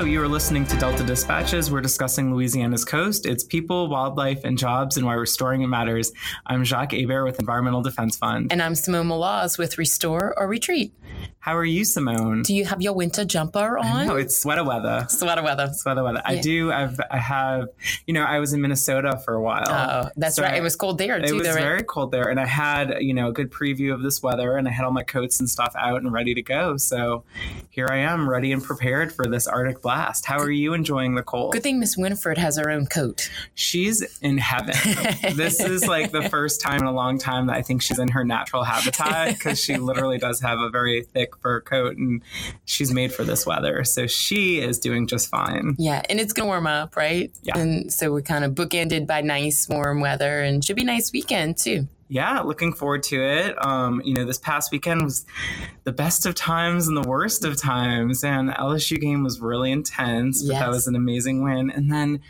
Hello, you are listening to Delta Dispatches. We're discussing Louisiana's coast, its people, wildlife, and jobs, and why restoring it matters. I'm Jacques Hebert with Environmental Defense Fund. And I'm Simone Maloz with Restore or Retreat. How are you, Simone? Do you have your winter jumper on? No, it's sweater weather. Sweater weather. Sweater weather. Yeah. I do. I've. I have. You know, I was in Minnesota for a while. Oh, that's so right. I, it was cold there too. It was though, right? very cold there, and I had you know a good preview of this weather, and I had all my coats and stuff out and ready to go. So here I am, ready and prepared for this Arctic blast. How are you enjoying the cold? Good thing Miss Winifred has her own coat. She's in heaven. this is like the first time in a long time that I think she's in her natural habitat because she literally does have a very thick fur coat and she's made for this weather. So she is doing just fine. Yeah, and it's gonna warm up, right? Yeah. And so we're kind of bookended by nice warm weather and should be a nice weekend too. Yeah, looking forward to it. Um, you know, this past weekend was the best of times and the worst of times, and LSU game was really intense, but yes. that was an amazing win. And then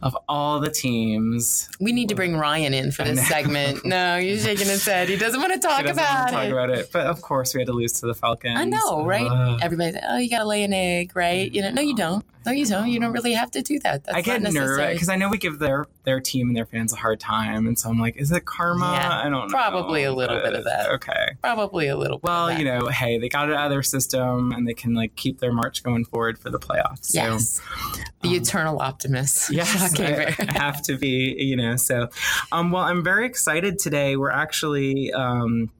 of all the teams. We need to bring Ryan in for this segment. No, he's shaking his head. He doesn't want to talk about talk it. about it. But of course, we had to lose to the Falcons. I know, right? Uh, Everybody's like, oh, you got to lay an egg, right? You know, no, you don't. No, you don't. You don't really have to do that. That's I get nervous because I know we give their their team and their fans a hard time, and so I'm like, is it karma? Yeah, I don't probably know. a little bit of that. Okay, probably a little. Bit. Well, you know, hey, they got it out of their system, and they can like keep their march going forward for the playoffs. Yes, so, the um, eternal optimist. Yes, I, I have to be. You know, so um, well, I'm very excited today. We're actually. Um,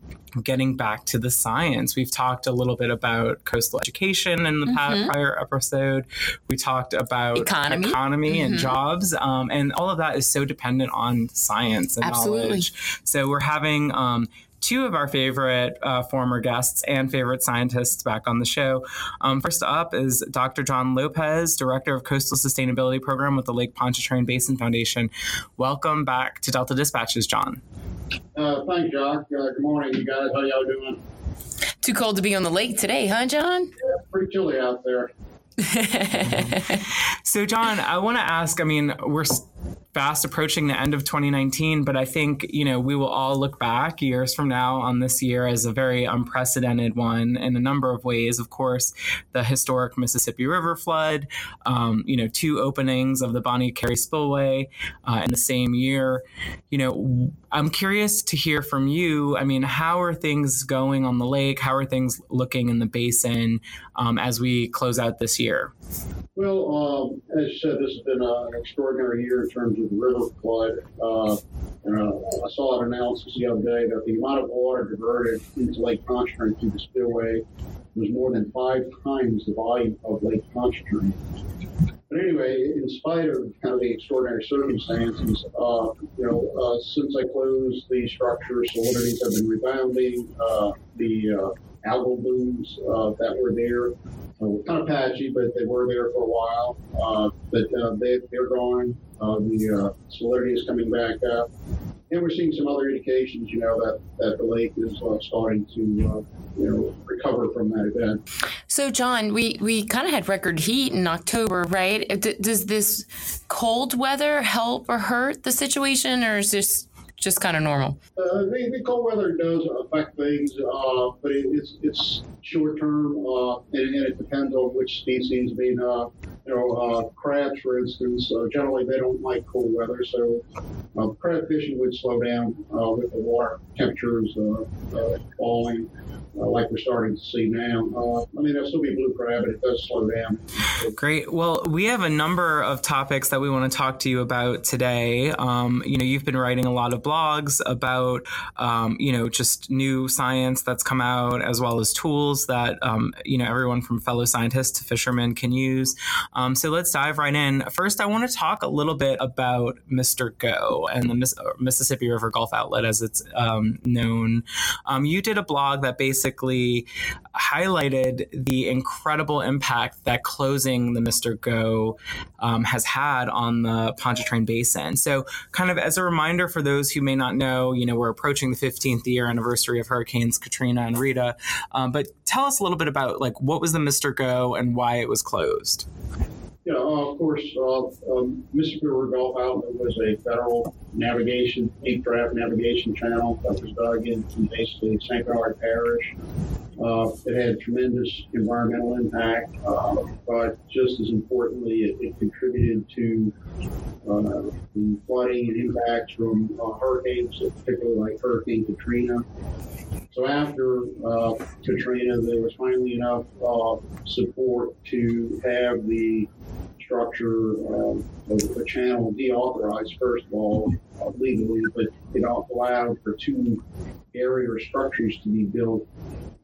getting back to the science. We've talked a little bit about coastal education in the mm-hmm. prior episode. We talked about economy, economy mm-hmm. and jobs, um, and all of that is so dependent on science and Absolutely. knowledge. So we're having um, two of our favorite uh, former guests and favorite scientists back on the show. Um, first up is Dr. John Lopez, Director of Coastal Sustainability Program with the Lake Pontchartrain Basin Foundation. Welcome back to Delta Dispatches, John. Uh, thanks, Jacques. Uh, good morning, you guys. How y'all doing? Too cold to be on the lake today, huh, John? Yeah, pretty chilly out there. so, John, I want to ask. I mean, we're fast approaching the end of 2019, but I think, you know, we will all look back years from now on this year as a very unprecedented one in a number of ways. Of course, the historic Mississippi River flood, um, you know, two openings of the Bonnet Carré Spillway uh, in the same year. You know, I'm curious to hear from you. I mean, how are things going on the lake? How are things looking in the basin um, as we close out this year? Well, um, as you said, this has been an extraordinary year in terms of the river flood. Uh, uh, I saw an analysis the other day that the amount of water diverted into Lake Pontchartrain through the spillway was more than five times the volume of Lake Pontchartrain. But anyway, in spite of kind of the extraordinary circumstances, uh, you know, uh, since I closed the structure, salinities have been rebounding. Uh, the uh, algal blooms uh, that were there uh, kind of patchy, but they were there for a while. But they, they're gone. The salinity is coming back up. And we're seeing some other indications, you know, that, that the lake is uh, starting to, you know, recover from that event. So, John, we, we kind of had record heat in October, right? D- does this cold weather help or hurt the situation, or is this just kind of normal? Uh, the, the, cold weather does affect things, uh, but it, it's it's short term, uh, and, and, it depends on which species. Uh, you know, uh, crabs, for instance, uh, generally they don't like cold weather, so crab fishing would slow down with the water temperatures falling uh, like we're starting to see now. Uh, I mean, there'll still be blue crab, but it does slow down. Great. Well, we have a number of topics that we want to talk to you about today. Um, you know, you've been writing a lot of blogs about, um, you know, just new science that's come out, as well as tools that, um, you know, everyone from fellow scientists to fishermen can use. Um, so let's dive right in. First, I want to talk a little bit about Mr. Go and the Miss- Mississippi River Gulf Outlet, as it's um, known. Um, you did a blog that basically highlighted the incredible impact that closing the Mr. Go um, has had on the Pontchartrain Basin. So, kind of as a reminder for those who may not know, you know, we're approaching the 15th year anniversary of Hurricanes Katrina and Rita. Um, but tell us a little bit about like what was the Mr. Go and why it was closed. Yeah, uh, of course, uh, um, Mississippi River Gulf Outlet was a federal navigation, deep draft navigation channel that was dug in, in basically St. Bernard Parish. Uh, it had tremendous environmental impact, uh, but just as importantly, it, it contributed to uh, the flooding and impacts from uh, hurricanes, particularly like Hurricane Katrina. So after uh, Katrina, there was finally enough uh, support to have the structure um, of the channel deauthorized, first of all, uh, legally, but it allowed for two barrier structures to be built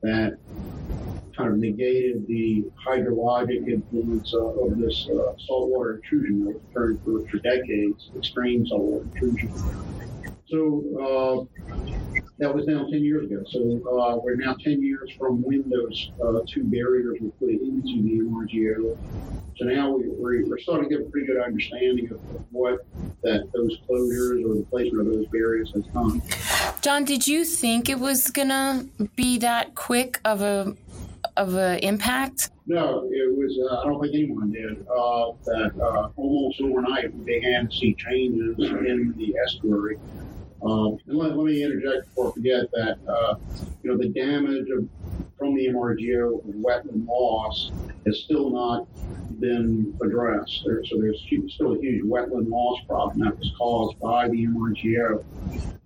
that kind of negated the hydrologic influence uh, of this uh, saltwater intrusion that occurred for, for decades, extreme saltwater intrusion. So uh, that was now 10 years ago. So uh, we're now 10 years from when those uh, two barriers were put into the MRGO. So now we, are we're starting to get a pretty good understanding of, of what that those closures or the placement of those barriers has done. John, did you think it was gonna be that quick of a of an impact? No, it was. Uh, I don't think anyone did. Uh, that uh, almost overnight we began to see changes in the estuary. Um, and let, let, me interject before I forget that uh, you know the damage of, from the MRGO of wetland loss has still not been addressed. There, so there's still a huge wetland loss problem that was caused by the MRGO.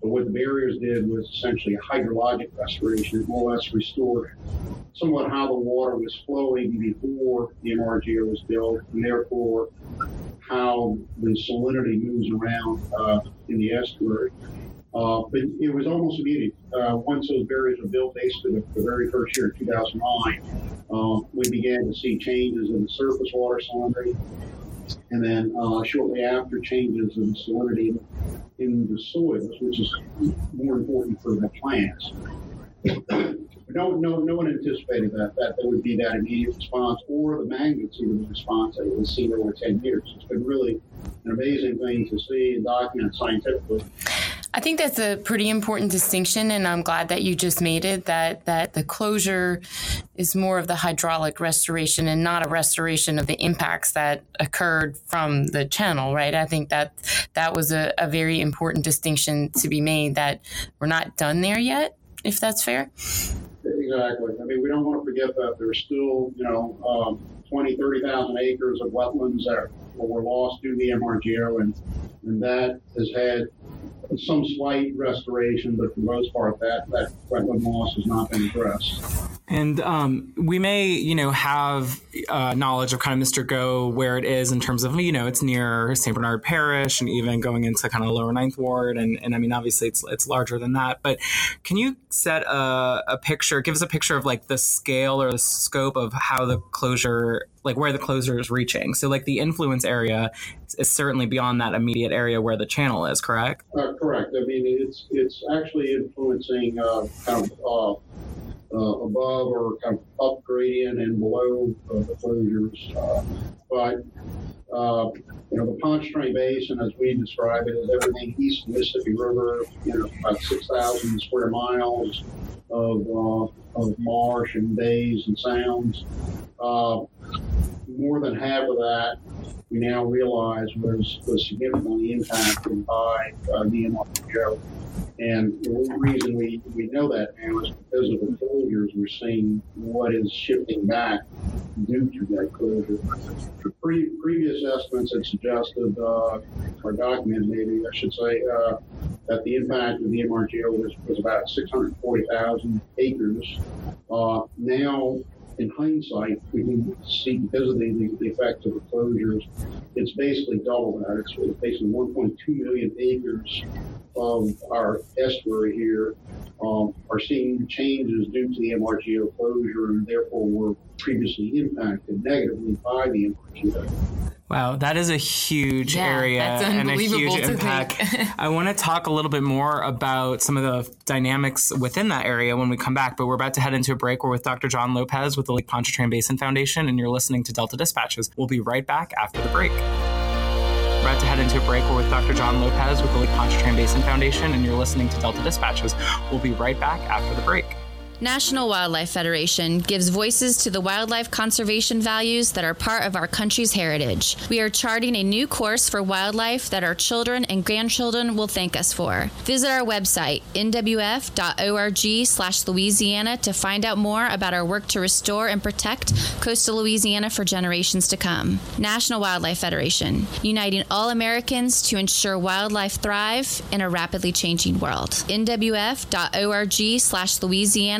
But what the barriers did was essentially a hydrologic restoration. More or less restored somewhat how the water was flowing before the MRGO was built, and therefore how the salinity moves around uh, in the estuary. Uh, but it was almost immediate. Uh, once those barriers were built, basically the, the very first year, 2009, uh, we began to see changes in the surface water salinity. And then uh, shortly after, changes in salinity in the soils, which is more important for the plants. no, no, no one anticipated that, that there would be that immediate response or the magnitude of the response that we've seen over 10 years. It's been really an amazing thing to see and document scientifically. I think that's a pretty important distinction, and I'm glad that you just made it. That that the closure is more of the hydraulic restoration and not a restoration of the impacts that occurred from the channel, right? I think that that was a, a very important distinction to be made. That we're not done there yet, if that's fair. Exactly. I mean, we don't want to forget that there's still, you know, um, 20, 30,000 acres of wetlands that were lost due to the MRGO, and, and that has had some slight restoration, but for the most part, that, that wetland loss has not been addressed. And um, we may, you know, have uh, knowledge of kind of Mr. Go where it is in terms of, you know, it's near St. Bernard Parish and even going into kind of Lower Ninth Ward. And, and I mean, obviously it's, it's larger than that. But can you set a, a picture, give us a picture of like the scale or the scope of how the closure like where the closure is reaching. So like the influence area is certainly beyond that immediate area where the channel is, correct? Uh, correct. I mean, it's it's actually influencing uh, kind of uh, uh, above or kind of up gradient and below uh, the closures. But uh, you know, the Pontchartrain Basin, as we describe it, is everything east of the Mississippi River. You know, about 6,000 square miles of uh, of marsh and bays and sounds. Uh, more than half of that we now realize was, was significantly impacted by uh, the MRGO. And the reason we, we know that now is because of the closures, we're seeing what is shifting back due to that closure. Pre- previous estimates had suggested, uh, or documented maybe, I should say, uh, that the impact of the MRGO was, was about 640,000 acres. Uh, now, in hindsight, we can see of the, the, effect of the closures, it's basically double that. It's, it's basically 1.2 million acres of our estuary here um, are seeing changes due to the MRGO closure and therefore were previously impacted negatively by the MRGO. Wow, that is a huge yeah, area and a huge impact. I want to talk a little bit more about some of the dynamics within that area when we come back, but we're about to head into a break. We're with Dr. John Lopez with the Lake Pontchartrain Basin Foundation, and you're listening to Delta Dispatches. We'll be right back after the break. We're about to head into a break. We're with Dr. John Lopez with the Lake Pontchartrain Basin Foundation, and you're listening to Delta Dispatches. We'll be right back after the break. National Wildlife Federation gives voices to the wildlife conservation values that are part of our country's heritage. We are charting a new course for wildlife that our children and grandchildren will thank us for. Visit our website, nwf.org slash Louisiana to find out more about our work to restore and protect coastal Louisiana for generations to come. National Wildlife Federation, uniting all Americans to ensure wildlife thrive in a rapidly changing world. nwf.org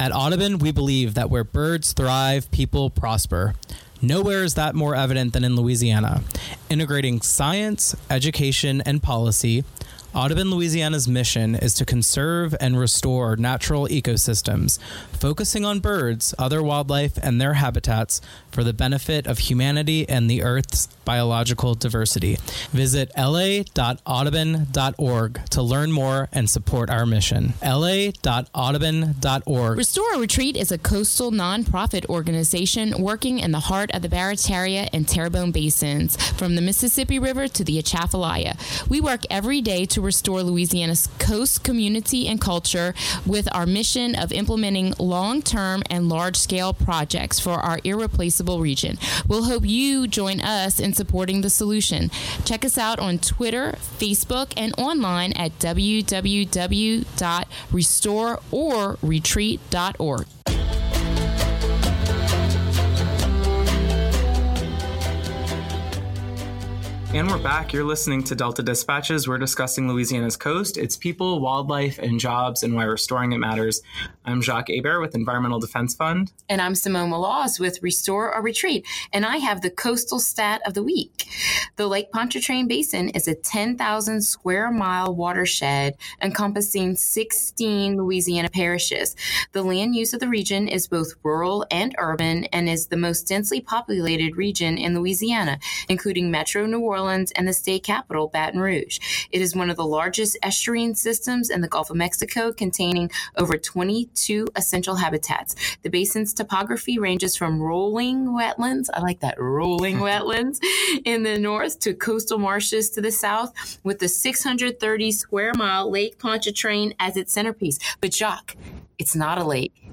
At Audubon, we believe that where birds thrive, people prosper. Nowhere is that more evident than in Louisiana. Integrating science, education, and policy, Audubon, Louisiana's mission is to conserve and restore natural ecosystems, focusing on birds, other wildlife, and their habitats for the benefit of humanity and the Earth's biological diversity. Visit la.audubon.org to learn more and support our mission. la.audubon.org. Restore Retreat is a coastal nonprofit organization working in the heart of the Barataria and Terrebonne basins, from the Mississippi River to the Atchafalaya. We work every day to restore Louisiana's coast community and culture with our mission of implementing long term and large scale projects for our irreplaceable region. We'll hope you join us in supporting the solution. Check us out on Twitter, Facebook, and online at www.restoreorretreat.org. And we're back. You're listening to Delta Dispatches. We're discussing Louisiana's coast, its people, wildlife, and jobs, and why restoring it matters. I'm Jacques Hebert with Environmental Defense Fund. And I'm Simone Maloz with Restore or Retreat. And I have the coastal stat of the week. The Lake Pontchartrain Basin is a 10,000 square mile watershed encompassing 16 Louisiana parishes. The land use of the region is both rural and urban and is the most densely populated region in Louisiana, including Metro New Orleans and the state capital, Baton Rouge. It is one of the largest estuarine systems in the Gulf of Mexico, containing over 22 essential habitats. The basin's topography ranges from rolling wetlands, I like that, rolling wetlands in the north to coastal marshes to the south, with the 630 square mile Lake Pontchartrain as its centerpiece. But Jacques, it's not a lake.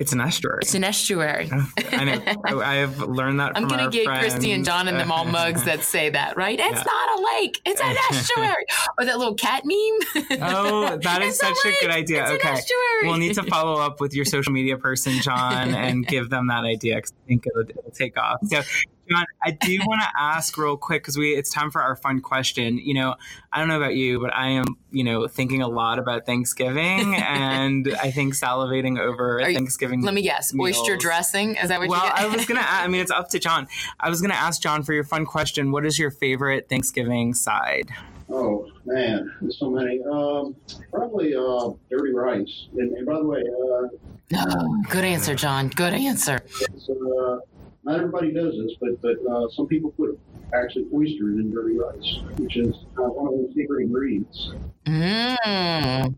It's an estuary. It's an estuary. I know. I have learned that. I'm going to get Christy and John and them all mugs that say that, right? It's yeah. not a lake. It's an estuary. or that little cat meme. oh, that is such a, a, good idea. It's okay. We'll need to follow up with your social media person, John, and give them that idea because I think it'll, it'll take off. So John, I do want to ask real quick because we it's time for our fun question. You know, I don't know about you, but I am, you know, thinking a lot about Thanksgiving and I think salivating over you, Thanksgiving. Let me guess, meals. oyster dressing. Is that what? Well, you I was gonna. I mean, it's up to John. I was gonna ask John for your fun question. What is your favorite Thanksgiving side? Oh man, there's so many. Um, probably uh, dirty rice. And, and by the way, uh, oh, good answer, John. Good answer. Uh, not everybody does this, but but uh, some people put actually oysters in dirty rice, which is uh, one of the secret ingredients. Mm.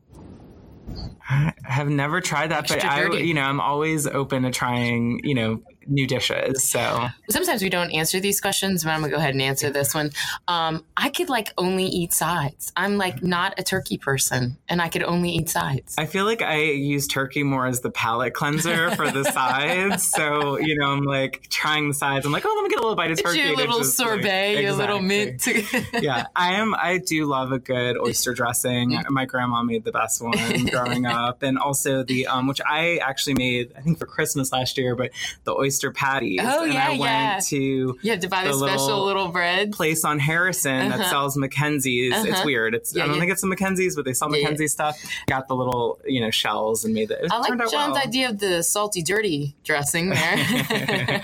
I have never tried that, Extra but dirty. I, you know, I'm always open to trying, you know, new dishes. So sometimes we don't answer these questions, but I'm gonna go ahead and answer this one. Um, I could like only eat sides. I'm like not a turkey person, and I could only eat sides. I feel like I use turkey more as the palate cleanser for the sides. So you know, I'm like trying the sides. I'm like, oh, let me get a little bite of turkey. Your little sorbet, like, your little mint. yeah, I am. I do love a good oyster dressing. My grandma made the best one growing up, and also the um, which I actually made, I think for Christmas last year, but the oyster oyster patties. Oh, and yeah, I went yeah. to You have to buy the, the special little little bread. place on Harrison that Uh-huh. sells McKenzie's. It's Uh-huh. weird. It's Yeah, I don't think it's a McKenzie's, but they sell Yeah, yeah. Mackenzie stuff. Got the little you know shells and made it. it I like John's well. idea of the salty dirty dressing there.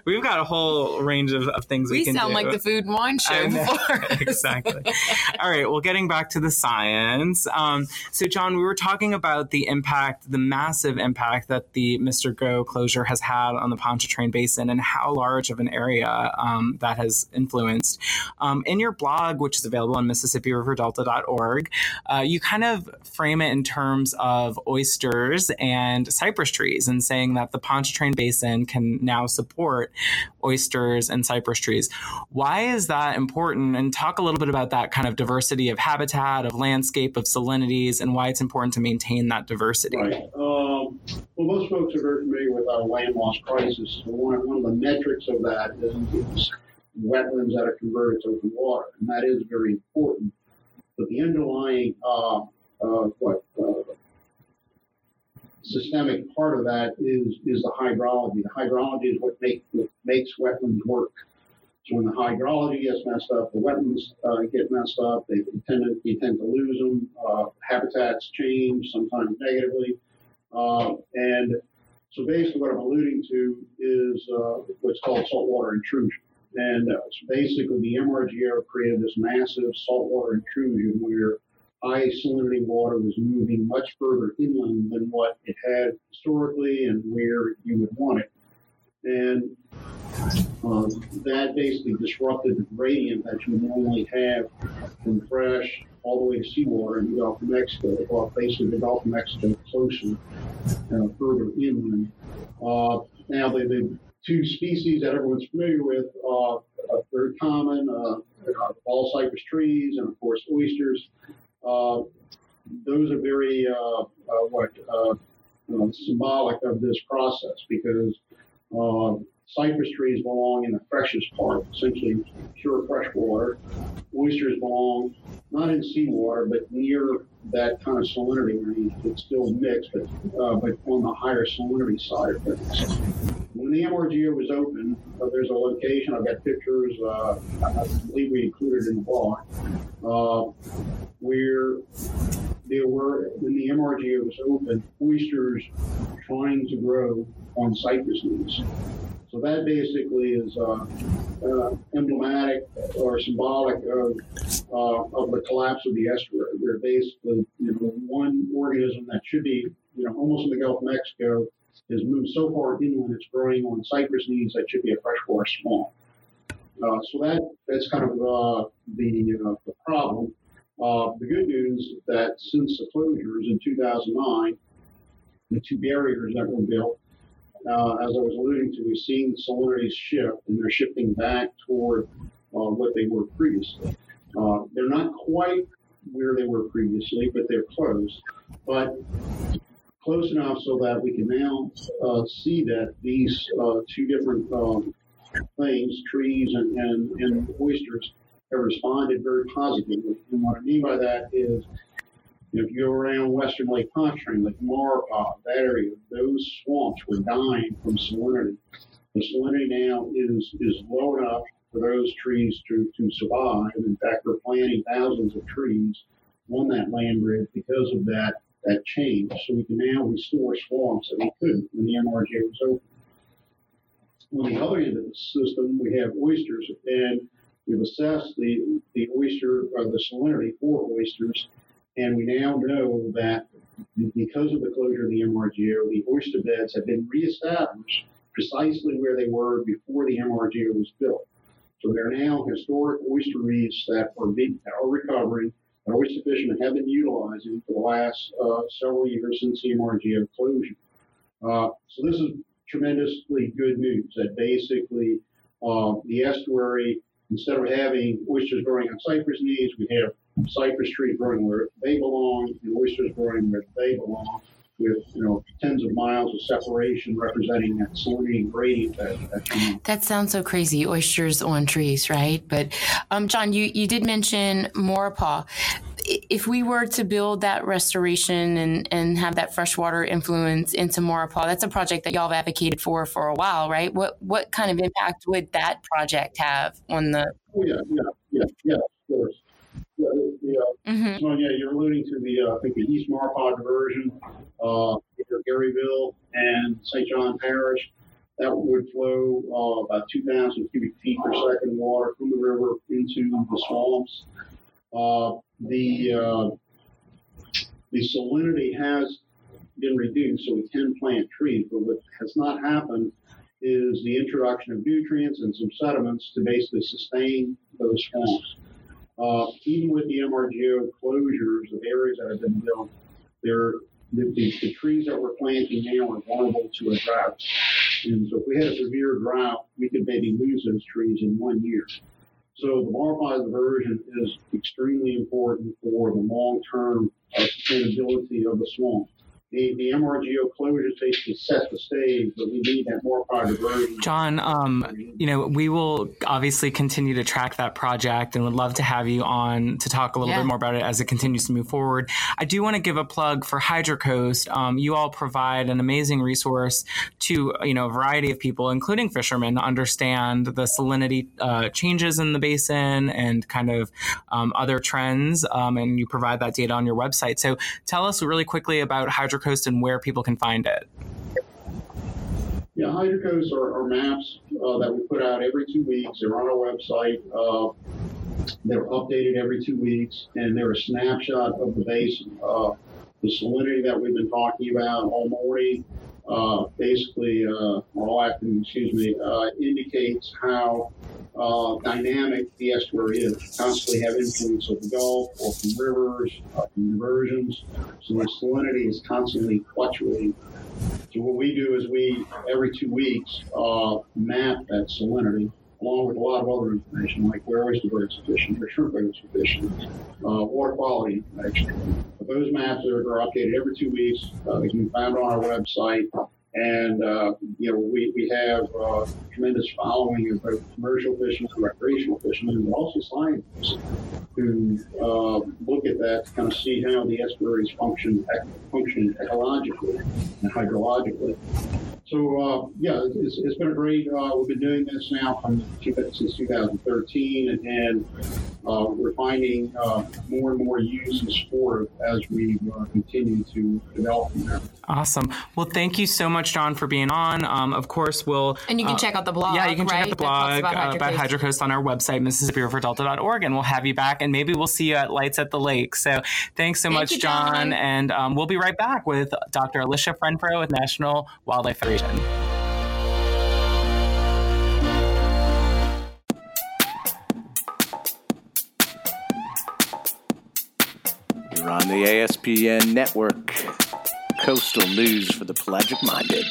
We've got a whole range of, of things we, can do. we can sound do. like the food and wine show I know. before. exactly. All right. Well, getting back to the science. Um, so, John, we were talking about the impact, the massive impact that the Mr. Go closure has had on the Pontchartrain Basin and how large of an area um, that has influenced. Um, in your blog, which is available on MississippiRiverDelta.org, uh, you kind of frame it in terms of oysters and cypress trees and saying that the Pontchartrain Basin can now support oysters and cypress trees. Why is that important? And talk a little bit about that kind of diversity of habitat, of landscape, of salinities, and why it's important to maintain that diversity. Right. Um, well, most folks are very familiar with our land loss crisis. One, one of the metrics of that is, wetlands that are converted to open water, and that is very important. But the underlying uh, uh, what uh, systemic part of that is is the hydrology. The hydrology is what, make, what makes wetlands work. So when the hydrology gets messed up, the wetlands uh, get messed up. They tend to you tend to lose them. Uh, habitats change sometimes negatively, uh, and so basically what I'm alluding to is uh, what's called saltwater intrusion. And uh, so basically the MRGO created this massive saltwater intrusion where high salinity water was moving much further inland than what it had historically and where you would want it. And uh, that basically disrupted the gradient that you normally have from fresh all the way to seawater in the Gulf of Mexico. They brought basically the Gulf of Mexico closer, uh, further inland. Uh, now, the, the two species that everyone's familiar with uh, are very common, uh, cypress trees and, of course, oysters. Uh, those are very, uh, what, symbolic of this process because uh, cypress trees belong in the freshest part, essentially pure fresh water. Oysters belong not in seawater, but near that kind of salinity range. It's still mixed, but uh, but on the higher salinity side of things. When the MRGO was open, uh, there's a location. I've got pictures. Uh, I believe we included in the blog uh, where there were when the MRGO was open, oysters trying to grow on cypress leaves. So that basically is uh, uh, emblematic or symbolic of, uh, of the collapse of the estuary, where basically you know, one organism that should be you know almost in the Gulf of Mexico has moved so far inland it's growing on cypress leaves that should be a freshwater swamp. Uh, so that that's kind of uh, the, uh, the problem. The good news is that since the closures in 2009, the two barriers that were built, uh, as I was alluding to, we've seen salinities shift, and they're shifting back toward uh, what they were previously. Uh, they're not quite where they were previously, but they're close. But close enough so that we can now uh, see that these uh, two different um, things, trees and, and, and oysters, have responded very positively. And what I mean by that is, if you go around western Lake Pontchartrain, like Maurepas, that area, those swamps were dying from salinity. The salinity now is is low enough for those trees to, to survive. In fact, we're planting thousands of trees on that land bridge because of that that change. So we can now restore swamps that we couldn't when the MRGO was open. On the other end of the system, we have oysters, and we've assessed the, the oyster or the salinity for oysters, and we now know that because of the closure of the MRGO, the oyster beds have been reestablished precisely where they were before the MRGO was built. So they're now historic oyster reefs that are, being, are recovering, that oyster fishermen have been utilizing for the last uh, several years since the MRGO closure. Uh, so this is tremendously good news that basically uh, the estuary, instead of having oysters growing on cypress knees, we have cypress trees growing where they belong and oysters growing where they belong with you know tens of miles of separation representing that salinity gradient that, that you. That sounds so crazy. Oysters on trees, right? But um, John, you, you did mention Maurepas. if we were to build that restoration and, and have that freshwater influence into Maurepas, that's a project that y'all have advocated for for a while, right? What what kind of impact would that project have on the? Oh yeah, yeah, yeah, yeah, of course. Yeah, the, uh, Mhm. So yeah, you're alluding to the uh, I think the East Maurepas diversion, uh, Garyville and St. John Parish. That would flow uh, about 2,000 cubic feet per second water from the river into the swamps. Uh, the uh, the salinity has been reduced, so we can plant trees. But what has not happened is the introduction of nutrients and some sediments to basically sustain those swamps. Uh, even with the MRGO closures of areas that have been built, they're, the, the, the trees that we're planting now are vulnerable to a drought. And so if we had a severe drought, we could maybe lose those trees in one year. So the Maurepas diversion is extremely important for the long-term sustainability of the swamp. The, the MRGO closures basically set the stage, but we need that Maurepas diversion. John, um, you know, we will obviously continue to track that project and would love to have you on to talk a little Yeah. bit more about it as it continues to move forward. I do want to give a plug for HydroCoast. Um, you all provide an amazing resource to, you know, a variety of people, including fishermen, to understand the salinity uh, changes in the basin and kind of um, other trends. Um, and you provide that data on your website. So tell us really quickly about HydroCoast and where people can find it. Yeah, HydroCoast are, are maps uh, that we put out every two weeks. They're on our website. Uh, they're updated every two weeks, and they're a snapshot of the basin. Uh, the salinity that we've been talking about all morning, uh, basically, uh, all afternoon, excuse me, uh, indicates how uh, dynamic the estuary is. Constantly have influence of the Gulf or from rivers, from diversions. So the salinity is constantly fluctuating. So what we do is we, every two weeks, uh, map that salinity along with a lot of other information like where is the birds are fishing, where shrimp are fishing, uh, water quality information. But those maps are, are updated every two weeks. Uh, they can be found on our website. And, uh, you know, we, we have uh, tremendous following of both commercial fishermen and recreational fishermen, but also scientists who uh, look at that to kind of see how the estuaries function, function ecologically and hydrologically. So uh, yeah, it's, it's been a great. Uh, we've been doing this now from since 2013, and, and uh, we're finding uh, more and more uses for it as we uh, continue to develop them. Awesome. Well, thank you so much, John, for being on. Um, of course, we'll. And you can uh, check out the blog. Yeah, you can check out the blog about uh, about Hydrocoast. Hydrocoast on our website, MississippiRiverDelta.org, and we'll have you back, and maybe we'll see you at Lights at the Lake. So thanks so Thank much, you, John. And um, we'll be right back with Dr. Alicia Renfro with National Wildlife Federation. The ASPN network. Coastal news for the pelagic minded.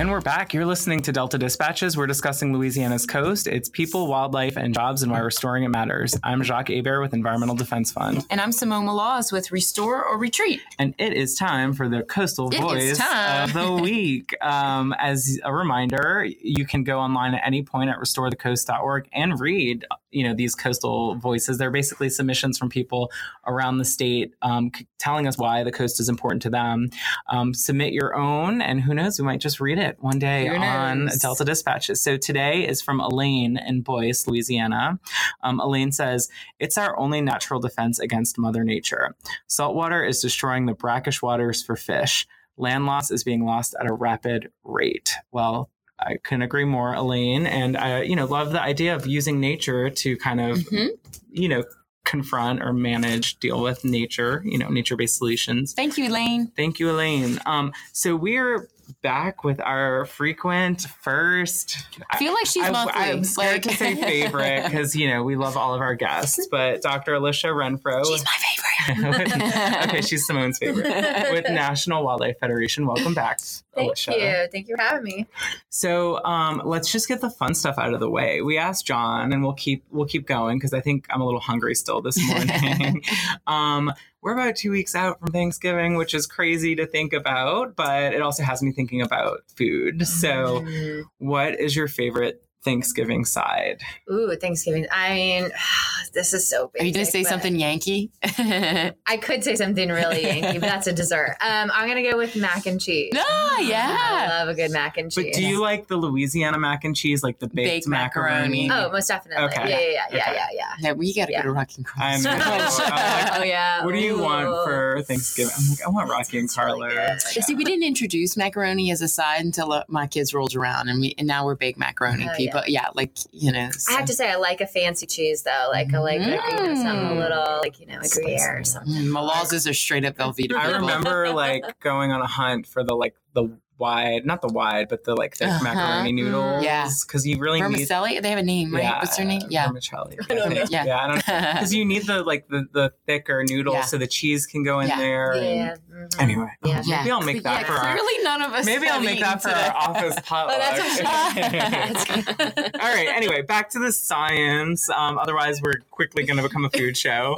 And we're back. You're listening to Delta Dispatches. We're discussing Louisiana's coast, its people, wildlife, and jobs, and why restoring it matters. I'm Jacques Hebert with Environmental Defense Fund, And I'm Simone Maloz with Restore or Retreat. and it is time for the Coastal It Voice of the Week. Um, as a reminder, you can go online at any point at restorethecoast.org and read, you know, these coastal voices. They're basically submissions from people around the state um, telling us why the coast is important to them. Um, submit your own, and who knows, we might just read it one day on? Delta Dispatches. So today is from Elaine in Boyce, Louisiana. Um, Elaine says, It's our only natural defense against Mother Nature. Saltwater is destroying the brackish waters for fish. Land loss is being lost at a rapid rate. Well, I couldn't agree more, Elaine. And I, you know, love the idea of using nature to kind of, Mhm. you know, confront or manage, deal with nature, you know, nature based solutions. Thank you, Elaine. Thank you, Elaine. Um, so we're back with our frequent first. I feel like she's I, monthly. I'm scared like- to say favorite because you know we love all of our guests, but Dr. Alicia Renfro. She's my favorite. okay, she's Simone's favorite. With National Wildlife Federation. Welcome back. Thank Alicia. you. Thank you for having me. So um, let's just get the fun stuff out of the way. We asked John, and we'll keep we'll keep going because I think I'm a little hungry still this morning. um, we're about two weeks out from Thanksgiving, which is crazy to think about, but it also has me thinking about food. So, Mm. what is your favorite Thanksgiving side? Ooh, Thanksgiving. I mean, this is so big. Are you going to say something Yankee? I could say something really Yankee, but that's a dessert. Um, I'm gonna go with mac and cheese. no, I yeah. I love a good mac and cheese. But do you like the Louisiana mac and cheese, like the baked, Baked macaroni. macaroni? Oh, most definitely. Okay. Yeah, yeah, yeah, yeah, Okay. yeah, yeah. Yeah, we got to Yeah. go to Rocking I'm Cross. I'm oh yeah. What do you want for Thanksgiving? I'm like, I want Rocky and Sounds really Carla. good. See, we didn't introduce macaroni as a side until uh, my kids rolled around, and we and now we're baked macaroni Oh, people. But yeah. like you know. I have to say, I like a fancy cheese though. Like I like like, you know, something a Mm. little like you know, a Gruyere or something. Mm, Malozes are straight up Velveeta. I remember like going on a hunt for the like the wide, not the wide, but the like thick Uh-huh. macaroni noodles. Yeah. because you really need. They have a name, right? What's their name? Yeah. vermicelli. I don't know. Yeah. Yeah, I don't because you need the like the, the thicker noodles Yeah. so the cheese can go in Yeah. there. and- Yeah. mhm. Anyway, Yeah. maybe I'll make that yeah, for our. clearly none of us. Maybe I'll make that for eaten our office potluck. Oh, that's That's All right. Anyway, back to the science. Um, otherwise, we're quickly going to become a food show.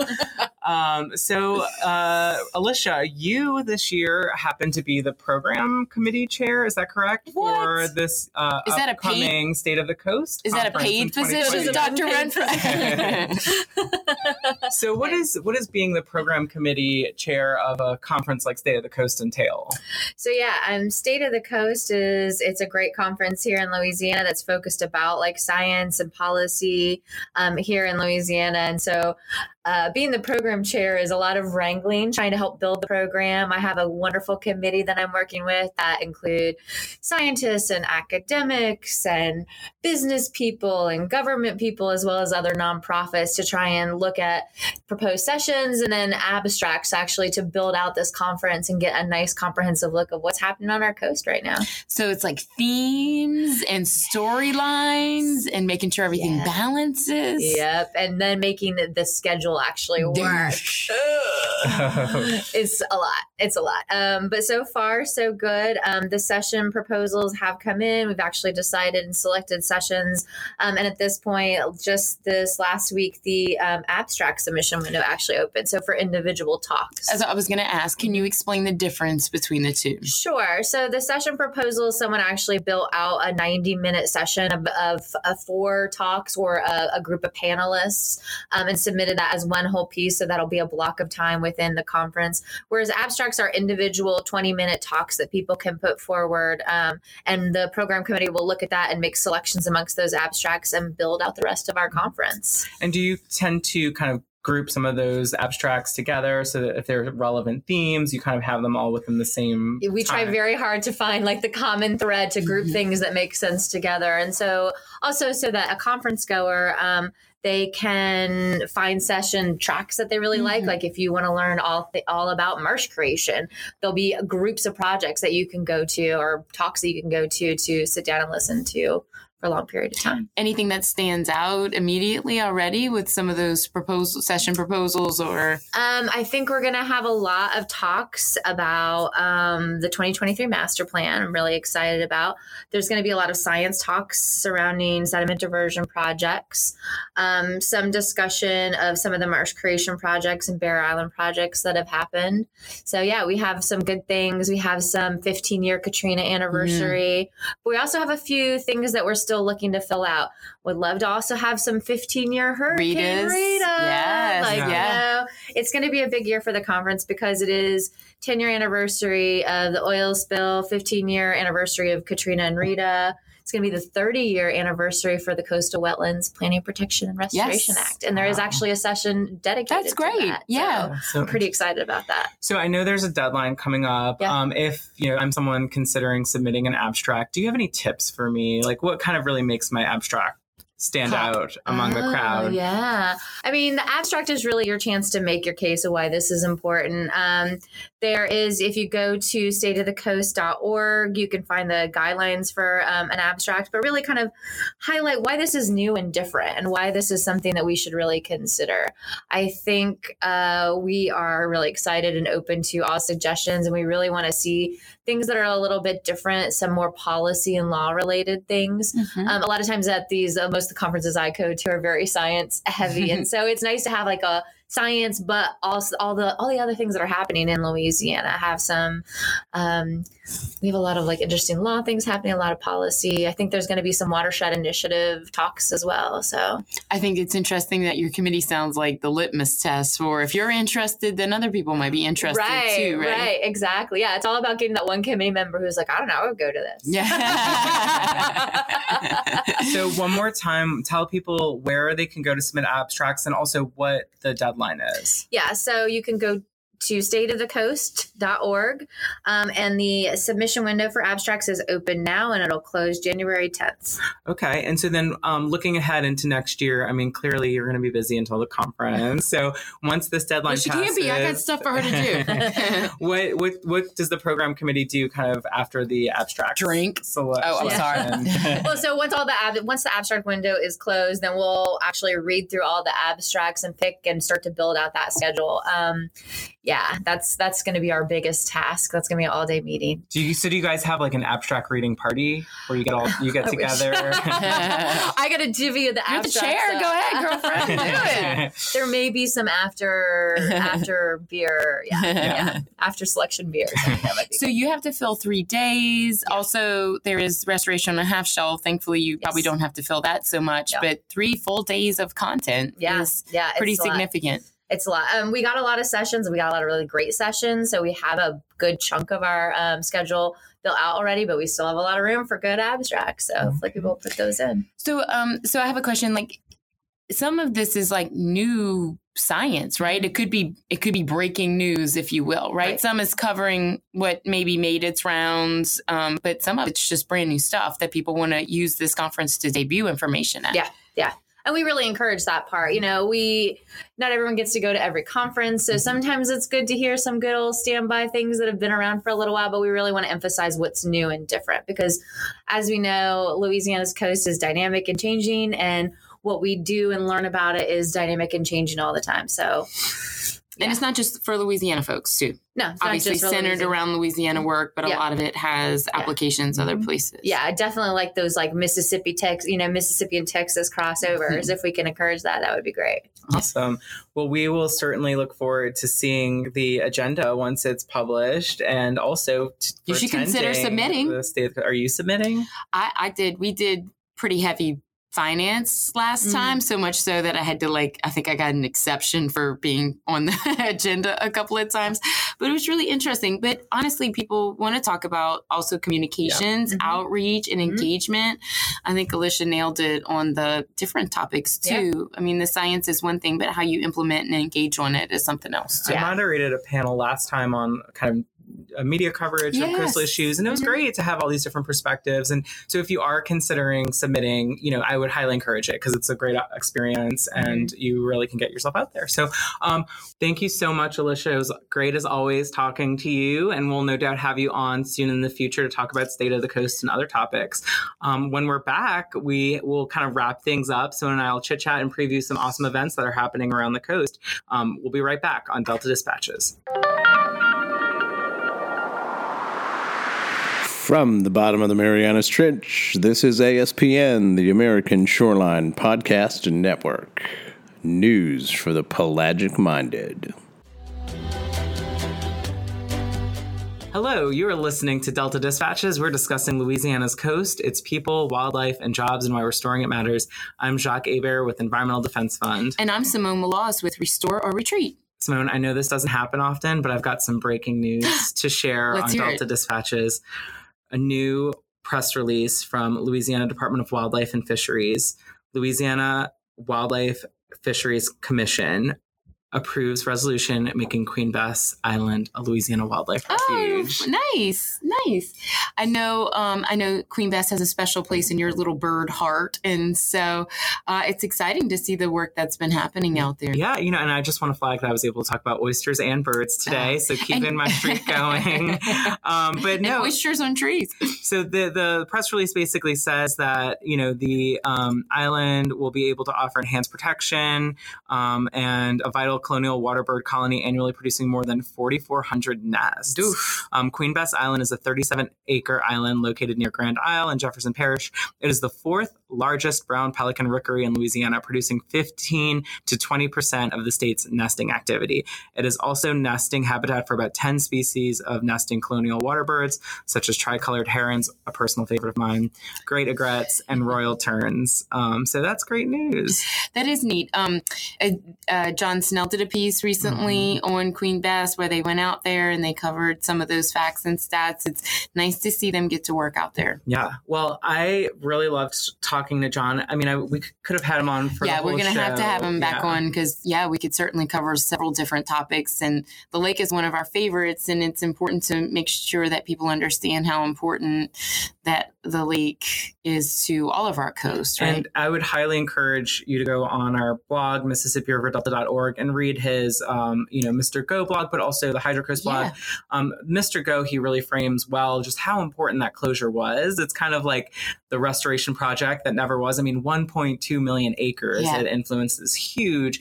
Um, so, uh, Alicia, you this year happen to be the program committee chair. Is that correct What? for this uh, Is that a upcoming State of the Coast? Is that a paid position, Dr. Renfro? So, what is what is being the program committee chair of a conference like State of the Coast entail? So yeah, um, State of the Coast is it's a great conference here in Louisiana that's focused about like science and policy um, here in Louisiana, and so. Uh, being the program chair is a lot of wrangling, trying to help build the program. I have a wonderful committee that I'm working with that include scientists and academics and business people and government people, as well as other nonprofits, to try and look at proposed sessions and then abstracts actually to build out this conference and get a nice comprehensive look of what's happening on our coast right now. so it's like themes and storylines and making sure everything Yeah. balances. Yep. And then making the, the schedule actually work. it's a lot. It's a lot. Um, but so far, so good. Um, the session proposals have come in. We've actually decided and selected sessions. Um, and at this point, just this last week, the um, abstract submission window actually opened. So for individual talks. As I was going to ask, can you explain the difference between the two? Sure. So the session proposal, someone actually built out a 90 minute session of, of, of four talks or a, a group of panelists um, and submitted that as one whole piece. So that'll be a block of time within the conference. Whereas abstracts are individual 20 minute talks that people can put forward. Um, and the program committee will look at that and make selections amongst those abstracts and build out the rest of our conference. And do you tend to kind of group some of those abstracts together so that if they're relevant themes, you kind of have them all within the same? we try very hard to find like the common thread to group things that make sense together and so also so that a conference goer um, they can find session tracks that they really like. Mm-hmm. Like if you want to learn all th- all about marsh creation there'll be groups of projects that you can go to or talks that you can go to to sit down and listen to for a long period of time Anything that stands out immediately already with some of those proposal session proposals or Um, I think we're going to have a lot of talks about um, the 2023 master plan. I'm really excited about. There's going to be a lot of science talks surrounding sediment diversion projects, um, some discussion of some of the marsh creation projects and barrier island projects that have happened. So, yeah, we have some good things. We have some 15 year Katrina anniversary. But we also have a few things that we're still looking to fill out. Would love to also have some 15 year Hurricane. Rita. Yes, Like, yeah. you know, it's going to be a big year for the conference because it is 10 year anniversary of the oil spill, 15 year anniversary of Katrina and Rita. It's going to be the 30 year anniversary for the Coastal Wetlands Planning, Protection, and Restoration Yes. Act. And there is Wow. actually a session dedicated That's to great. that. Yeah. So So, I'm pretty excited about that. so I know there's a deadline coming up. Yeah. Um, if you know I'm someone considering submitting an abstract, do you have any tips for me? Like, what kind of really makes my abstract stand Pop. out among the Oh, crowd? Yeah. I mean, the abstract is really your chance to make your case of why this is important. Um, there is, if you go to stateofthecoast.org, you can find the guidelines for um, an abstract, but really kind of highlight why this is new and different and why this is something that we should really consider. I think uh, we are really excited and open to all suggestions, and we really want to see things that are a little bit different, some more policy and law related things. Mm-hmm. Um, a lot of times at these, uh, most of the conferences I go to are very science heavy. and so it's nice to have like a science, but also all the all the other things that are happening in Louisiana have some. Um, we have a lot of like interesting law things happening, a lot of policy. I think there's going to be some watershed initiative talks as well. So I think it's interesting that your committee sounds like the litmus test for if you're interested, then other people might be interested right, too. Right, right, exactly. Yeah, it's all about getting that one committee member who's like, I don't know, I would go to this. Yeah. so one more time, tell people where they can go to submit abstracts and also what the deadline is. Yeah, so you can go to stateofthecoast.org. Um, and the submission window for abstracts is open now and it'll close January 10th. Okay. And so then um, looking ahead into next year, I mean, clearly you're going to be busy until the conference. So once this deadline well, she passes, can't be. I got stuff for her to do. what, what, what does the program committee do kind of after the abstract? Drink. So, oh, I'm sorry. well, so once all the ab- once the abstract window is closed, then we'll actually read through all the abstracts and pick and start to build out that schedule. Um, yeah, that's that's going to be our biggest task. That's going to be an all day meeting. Do you so do you guys have like an abstract reading party where you get all you get together? I got to divvy you the You're abstract. the chair. Go ahead, girlfriend. Do it. There may be some after after beer. Yeah, yeah. yeah. after selection beer. So you have to fill three days. Yeah. Also, there is restoration on a half shell. Thankfully, you yes. probably don't have to fill that so much. Yeah. But three full days of content yeah. is yeah, pretty significant it's a lot. Um, we got a lot of sessions. We got a lot of really great sessions. So we have a good chunk of our um, schedule built out already, but we still have a lot of room for good abstracts. So hopefully people will put those in. So, um, so I have a question. Like, some of this is like new science, right? It could be it could be breaking news, if you will, right? right. Some is covering what maybe made its rounds, um, but some of it's just brand new stuff that people want to use this conference to debut information at. Yeah, yeah and we really encourage that part you know we not everyone gets to go to every conference so mm-hmm. sometimes it's good to hear some good old standby things that have been around for a little while but we really want to emphasize what's new and different because as we know louisiana's coast is dynamic and changing and what we do and learn about it is dynamic and changing all the time so yeah. And it's not just for Louisiana folks too. No, obviously centered Louisiana. around Louisiana work, but yeah. a lot of it has applications yeah. other mm-hmm. places. Yeah, I definitely like those like Mississippi Tex, you know, Mississippi and Texas crossovers. Mm-hmm. If we can encourage that, that would be great. Awesome. Well, we will certainly look forward to seeing the agenda once it's published, and also you should consider submitting. The state, are you submitting? I, I did. We did pretty heavy finance last mm. time so much so that i had to like i think i got an exception for being on the agenda a couple of times but it was really interesting but honestly people want to talk about also communications yeah. mm-hmm. outreach and mm-hmm. engagement i think alicia nailed it on the different topics too yeah. i mean the science is one thing but how you implement and engage on it is something else too. i moderated a panel last time on kind of media coverage yes. of coastal issues and it was mm-hmm. great to have all these different perspectives. And so if you are considering submitting you know i would highly encourage it because it's a great experience and mm-hmm. you really can get yourself out there. So um, thank you so much alicia. It was great as always talking to you and we'll no doubt have you on soon in the future to talk about state of the coast and other topics. Um, when we're back we will kind of wrap things up. So and i'll chit chat and preview some awesome events that are happening around the coast. Um, we'll be right back on delta dispatches From the bottom of the Marianas Trench, this is ASPN, the American Shoreline Podcast Network. News for the pelagic minded. Hello, you are listening to Delta Dispatches. We're discussing Louisiana's coast, its people, wildlife, and jobs, and why restoring it matters. I'm Jacques Hebert with Environmental Defense Fund. And I'm Simone Maloz with Restore or Retreat. Simone, I know this doesn't happen often, but I've got some breaking news to share on Delta it. Dispatches a new press release from Louisiana Department of Wildlife and Fisheries. Louisiana Wildlife Fisheries Commission approves resolution making Queen Bess Island a Louisiana wildlife refuge. Oh, nice, nice. I know. Um, I know Queen Bess has a special place in your little bird heart, and so uh, it's exciting to see the work that's been happening out there. Yeah, you know, and I just want to flag that I was able to talk about oysters and birds today, so keeping and- my streak going. um, but And no, oysters on trees. so the the press release basically says that you know the um, island will be able to offer enhanced protection um, and a vital colonial water bird colony annually producing more than 4,400 nests. Um, Queen Bess Island is a 37 acre island located near Grand Isle in Jefferson Parish. It is the fourth largest brown pelican rookery in Louisiana, producing 15 to 20 percent of the state's nesting activity. It is also nesting habitat for about 10 species of nesting colonial water birds, such as tricolored herons, a personal favorite of mine, great egrets, and royal terns. Um, so that's great news. That is neat. Um, uh, uh, John Snell did a piece recently Mm-hmm. on Queen Bess where they went out there and they covered some of those facts and stats. It's nice to see them get to work out there. Yeah. Well, I really loved talking to John. I mean, I, we could have had him on for yeah, we're going to have to have him back Yeah. on because, yeah, we could certainly cover several different topics. And the lake is one of our favorites. And it's important to make sure that people understand how important that the lake is to all of our coast, right? And I would highly encourage you to go on our blog, MississippiRiverDelta.org, and read his, um, you know, MRGO blog, but also the HydroCoast blog. Yeah. Um, MRGO, he really frames well just how important that closure was. It's kind of like the restoration project that never was. I mean, 1.2 million acres. Yeah. It influences huge.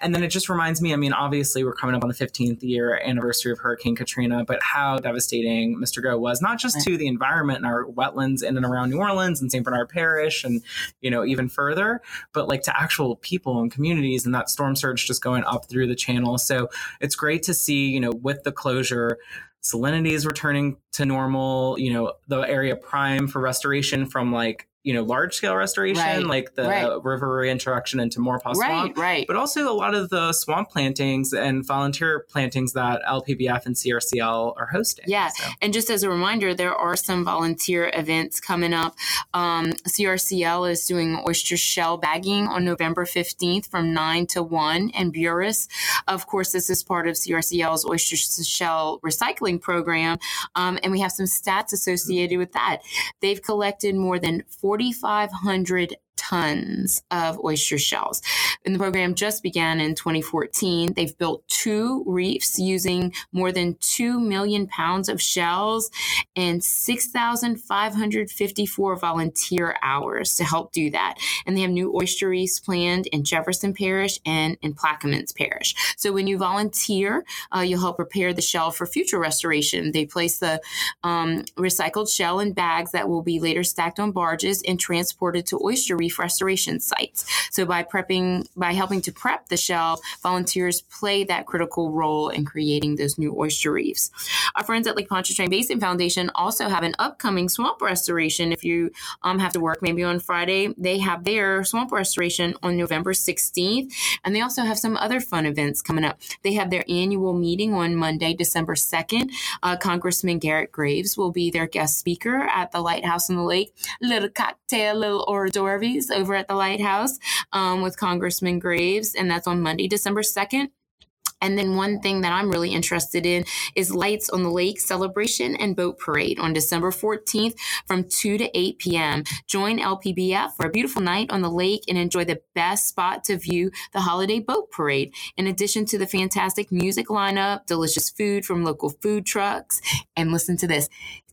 And then it just reminds me, I mean, obviously we're coming up on the 15th year anniversary of Hurricane Katrina, but how devastating MRGO was, not just to the environment and our wetlands in and around New Orleans and St. Bernard Parish and, you know, even further, but like to actual people and communities and that storm surge just going up through the channel. So it's great to see, you know, with the closure, salinity is returning to normal, you know, the area prime for restoration from like, you know, large scale restoration, Right, like the right. river reintroduction into Maurepas right, right. but also a lot of the swamp plantings and volunteer plantings that LPBF and CRCL are hosting. Yeah. So, And just as a reminder, there are some volunteer events coming up. Um, CRCL is doing oyster shell bagging on November 15th from 9 to 1. And Buras, of course, this is part of CRCL's oyster shell recycling program. Um, and we have some stats associated with that. They've collected more than 4,500 tons of oyster shells. And the program just began in 2014. They've built two reefs using more than 2 million pounds of shells and 6,554 volunteer hours to help do that. And they have new oyster reefs planned in Jefferson Parish and in Plaquemines Parish. So when you volunteer, uh, you'll help prepare the shell for future restoration. They place the um, recycled shell in bags that will be later stacked on barges and transported to oyster reef restoration sites. So by prepping, by helping to prep the shell, volunteers play that critical role in creating those new oyster reefs. Our friends at Lake Pontchartrain Basin Foundation also have an upcoming swamp restoration. If you um, have to work maybe on Friday, they have their swamp restoration on November 16th. And they also have some other fun events coming up. They have their annual meeting on Monday, December 2nd. Uh, Congressman Garrett Graves will be their guest speaker at the Lighthouse on the Lake. Little cocktail, little hors over at the Lighthouse um, with Congressman Graves. And that's on Monday, December 2nd. And then one thing that I'm really interested in is Lights on the Lake celebration and boat parade on December 14th from 2 to 8 p.m. Join LPBF for a beautiful night on the lake and enjoy the best spot to view the holiday boat parade. In addition to the fantastic music lineup, delicious food from local food trucks, and listen to this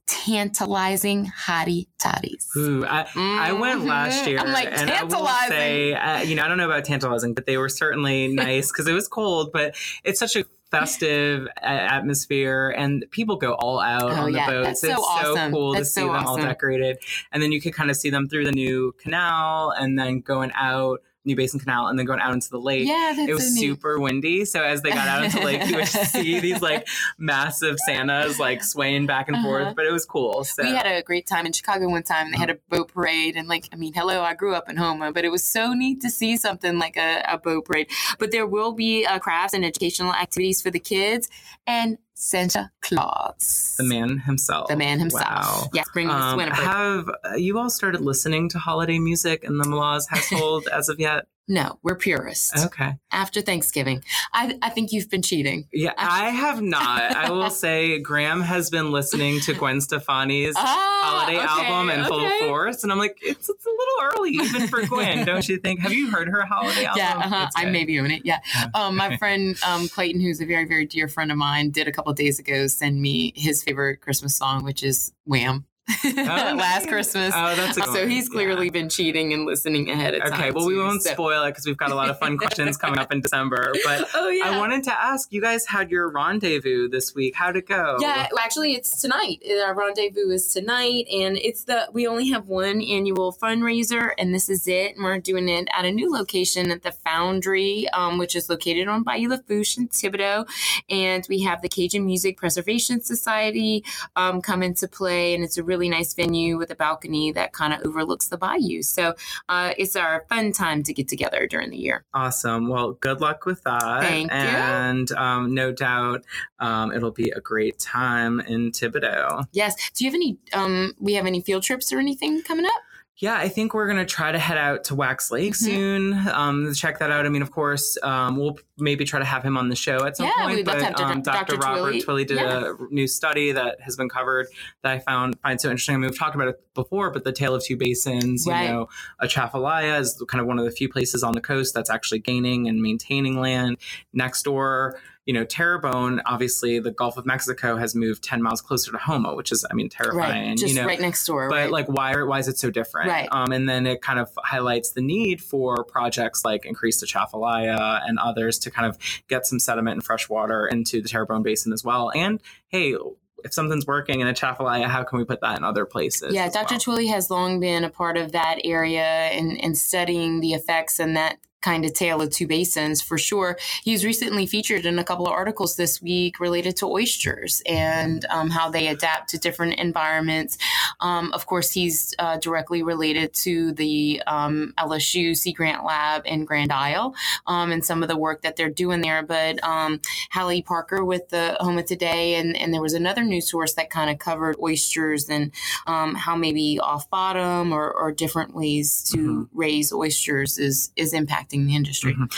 tantalizing hottie toddies. ooh, I, I went last Mhm. year. I'm like, and I will tantalizing. say, uh, you know, I don't know about tantalizing, but they were certainly nice because it was cold, but it's such a festive atmosphere and people go all out Oh, on the yeah, boats. that's so it's so awesome. cool That's to see so them all decorated. And then you could kind of see them through the new canal and then going out New Basin Canal and then going out into the lake. Yeah, that's it was so super windy. So as they got out into the lake, you would see these like massive Santas like swaying back and Uh-huh. forth. But it was cool. So We had a great time in Chicago one time. They had a boat parade, and like, I mean, hello, I grew up in Houma, but it was so neat to see something like a, a boat parade. But there will be uh, crafts and educational activities for the kids and Santa Claus, the man himself. the man himself. Wow. Yes, bring Um, Winifred. have uh, you all started listening to holiday music in the Maloz household as of yet? No, we're purists. Okay. After Thanksgiving, I, I think you've been cheating. Yeah, I have not. I will say Graham has been listening to Gwen Stefani's Ah, holiday okay, album in full force, and I'm like, it's it's a little early even for Gwen, don't you think? Have you heard her holiday album? Yeah, uh-huh. I good. maybe own it. Yeah. Yeah. Um, my friend um, Clayton, who's a very, very dear friend of mine, did a couple of days ago send me his favorite Christmas song, which is Wham. Last Christmas. Oh, that's a good so he's clearly Yeah. been cheating and listening ahead of time. Okay, well, we won't so- spoil it because we've got a lot of fun questions coming up in December. But Oh yeah. I wanted to ask you guys had your rendezvous this week. How'd it go? Yeah, well, actually, it's tonight. Our rendezvous is tonight, and it's the we only have one annual fundraiser, and this is it. And we're doing it at a new location at the Foundry, um, which is located on Bayou Lafourche in Thibodaux, and we have the Cajun Music Preservation Society um, come into play, and it's a really nice venue with a balcony that kind of overlooks the bayou. So uh, it's our fun time to get together during the year. Awesome. Well, good luck with that. Thank you. And um, no doubt um, it'll be a great time in Thibodaux. Yes. Do you have any? Um, we have any field trips or anything coming up? Yeah, I think we're going to try to head out to Wax Lake Mhm. soon. Um, check that out. I mean, of course, um, we'll maybe try to have him on the show at some Yeah, point. we'd love to but have um, Dr. Dr. Robert Twilley. Twilley did Yeah. a new study that has been covered that I found find so interesting. I mean, we've talked about it before, but the Tale of Two Basins, you Right. know, Atchafalaya is kind of one of the few places on the coast that's actually gaining and maintaining land. Next door, you know, Terrebonne, obviously the Gulf of Mexico has moved 10 miles closer to Houma, which is, I mean, terrifying. Right. Just you know, right next door. but right. like why why is it so different Right. um, and then it kind of highlights the need for projects like increased Atchafalaya and others to kind of get some sediment and fresh water into the Terrebonne Basin as well and hey if something's working in a Atchafalaya how can we put that in other places yeah, Dr. well? Twilley has long been a part of that area and, and studying the effects and that kind of tale of two basins for sure. He's recently featured in a couple of articles this week related to oysters and um, how they adapt to different environments. Um, of course, he's uh, directly related to the um, LSU Sea Grant Lab in Grand Isle um, and some of the work that they're doing there. But um, Hallie Parker with the Houma Today, and, and there was another news source that kind of covered oysters and um, how maybe off bottom or, or different ways to Mm-hmm. raise oysters is is the industry. Mhm.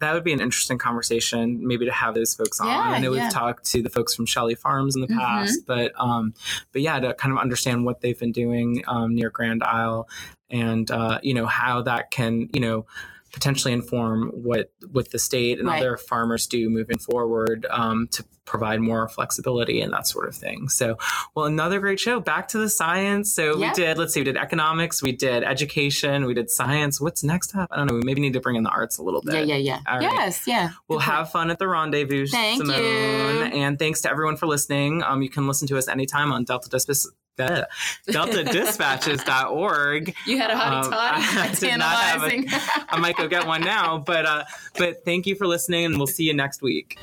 That would be an interesting conversation, maybe to have those folks on. Yeah, I know yeah. we've talked to the folks from Shelley Farms in the Mhm. past, but um, but yeah, to kind of understand what they've been doing um, near Grand Isle, and uh, you know how that can you know potentially inform what what the state and Right. other farmers do moving forward um, to provide more flexibility and that sort of thing. So, well, another great show. Back to the science. So Yeah. we did. Let's see. We did economics. We did education. We did science. What's next up? I don't know. We maybe need to bring in the arts a little bit. Yeah, yeah, yeah. All right. Yes, yeah. We'll Good point. have fun at the rendezvous, Thank Simone. you. And thanks to everyone for listening. Um, you can listen to us anytime on Delta Dispatch. Deltadispatches.org. You had a hot Um, time. I It's did not have a-. I might go get one now, but uh, but thank you for listening, and we'll see you next week.